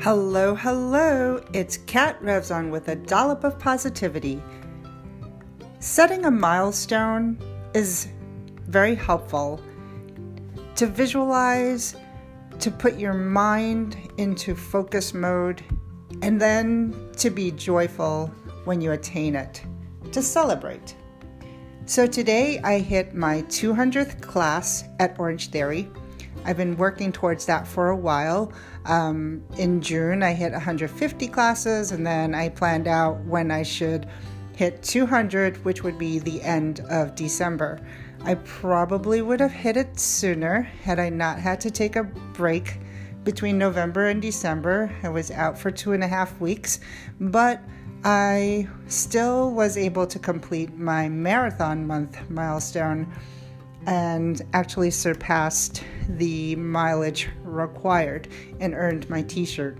Hello, hello. It's Kat Revzon with a dollop of positivity. Setting a milestone is very helpful to visualize, to put your mind into focus mode, and then to be joyful when you attain it, to celebrate. So today I hit my 200th class at Orange Theory. I've been working towards that for a while. Um, in June, I hit 150 classes, and then I planned out when I should hit 200, which would be the end of December. I probably would have hit it sooner had I not had to take a break between November and December. I was out for two and a half weeks, but I still was able to complete my marathon month milestone and actually surpassed the mileage required and earned my t shirt.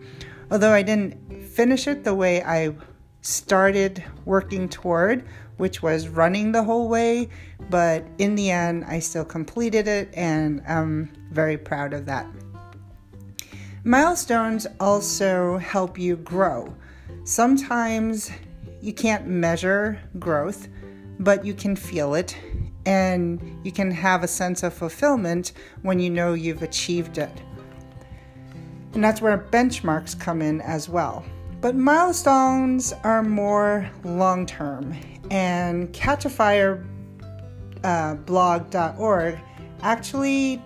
Although I didn't finish it the way I started working toward, which was running the whole way, but in the end, I still completed it and I'm very proud of that. Milestones also help you grow. Sometimes you can't measure growth, but you can feel it and you can have a sense of fulfillment when you know you've achieved it. And that's where benchmarks come in as well. But milestones are more long term, and catchafireblog.org uh, actually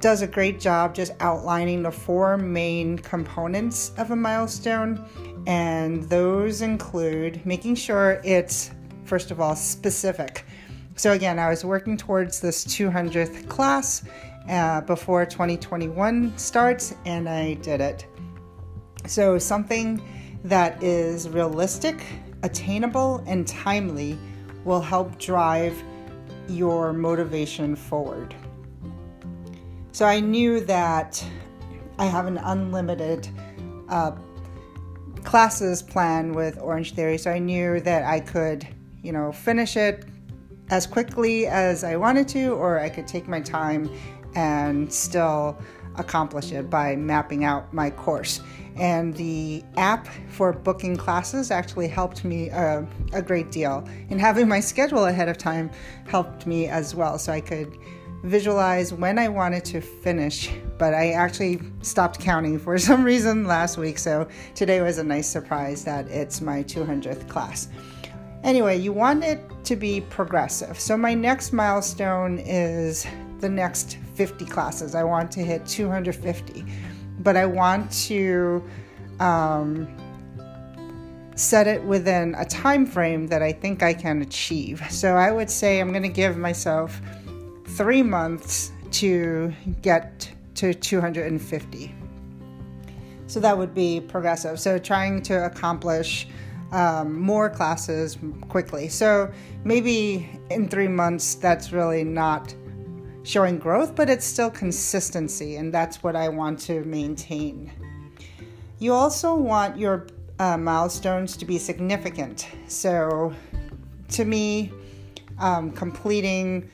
does a great job just outlining the four main components of a milestone, and those include making sure it's, first of all, specific. So, again, I was working towards this 200th class uh, before 2021 starts, and I did it. So, something that is realistic, attainable, and timely will help drive your motivation forward. So, I knew that I have an unlimited uh, classes plan with Orange Theory, so I knew that I could, you know, finish it as quickly as I wanted to, or I could take my time and still accomplish it by mapping out my course. And the app for booking classes actually helped me uh, a great deal. And having my schedule ahead of time helped me as well. So I could visualize when I wanted to finish, but I actually stopped counting for some reason last week. So today was a nice surprise that it's my 200th class. Anyway, you want it to be progressive. So, my next milestone is the next 50 classes. I want to hit 250, but I want to um, set it within a time frame that I think I can achieve. So, I would say I'm going to give myself three months to get to 250. So, that would be progressive. So, trying to accomplish um, more classes quickly. So maybe in three months, that's really not showing growth, but it's still consistency, and that's what I want to maintain. You also want your uh, milestones to be significant. So to me, um, completing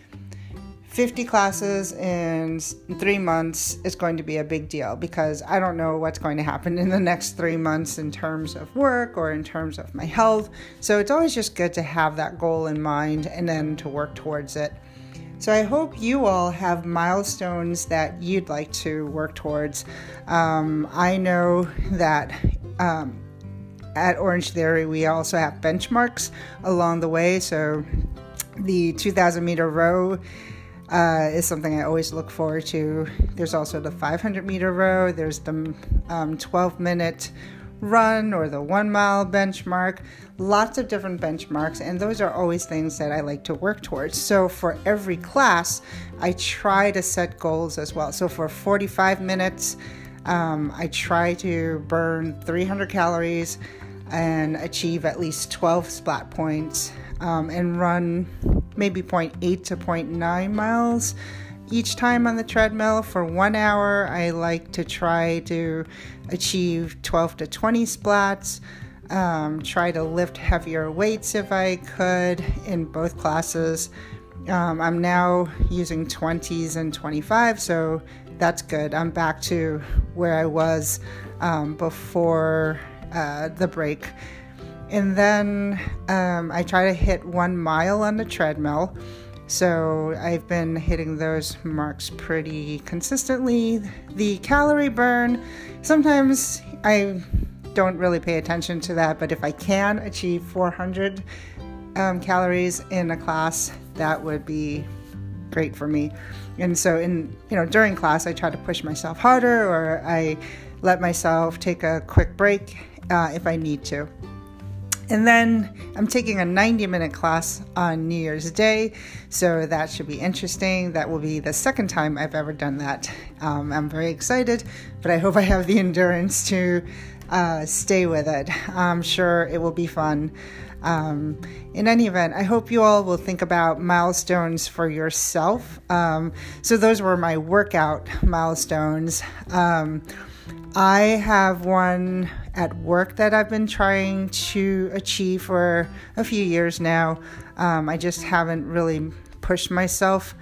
50 classes in three months is going to be a big deal because I don't know what's going to happen in the next three months in terms of work or in terms of my health. So it's always just good to have that goal in mind and then to work towards it. So I hope you all have milestones that you'd like to work towards. Um, I know that. Um, at Orange Theory, we also have benchmarks along the way. So, the 2000 meter row uh, is something I always look forward to. There's also the 500 meter row, there's the um, 12 minute run or the one mile benchmark, lots of different benchmarks, and those are always things that I like to work towards. So for every class, I try to set goals as well. So for 45 minutes, um, I try to burn 300 calories and achieve at least 12 splat points um, and run maybe 0.8 to 0.9 miles each time on the treadmill for one hour. I like to try to achieve 12 to 20 splats. Um, try to lift heavier weights if I could in both classes. Um, I'm now using 20s and 25, so that's good. I'm back to where I was um, before uh, the break. And then um, I try to hit one mile on the treadmill. So I've been hitting those marks pretty consistently. The calorie burn, sometimes I don't really pay attention to that, but if I can achieve 400 um, calories in a class, that would be great for me. And so, in you know, during class, I try to push myself harder, or I let myself take a quick break uh, if I need to. And then I'm taking a 90 minute class on New Year's Day, so that should be interesting. That will be the second time I've ever done that. Um, I'm very excited, but I hope I have the endurance to uh, stay with it. I'm sure it will be fun. Um, in any event, I hope you all will think about milestones for yourself. Um, so, those were my workout milestones. I have one at work that I've been trying to achieve for a few years now. Um, I just haven't really pushed myself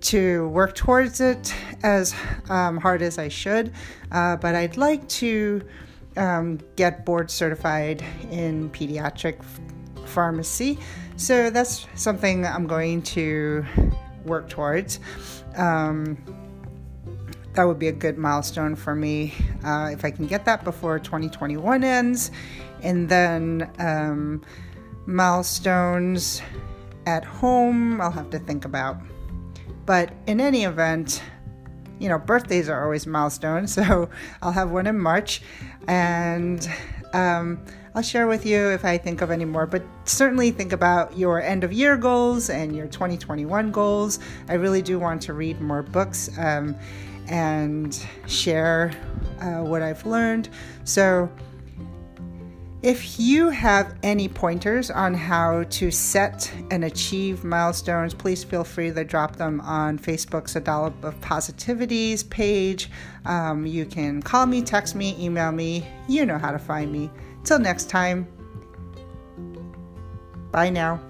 to work towards it as um, hard as I should, uh, but I'd like to um, get board certified in pediatric pharmacy. So that's something I'm going to work towards. Um, that would be a good milestone for me uh, if I can get that before 2021 ends. And then um, milestones at home, I'll have to think about. But in any event, you know, birthdays are always milestones. So I'll have one in March. And um, I'll share with you if I think of any more, but certainly think about your end of year goals and your 2021 goals. I really do want to read more books um, and share uh, what I've learned. So, if you have any pointers on how to set and achieve milestones, please feel free to drop them on Facebook's A Dollop of Positivities page. Um, you can call me, text me, email me. You know how to find me. Till next time, bye now.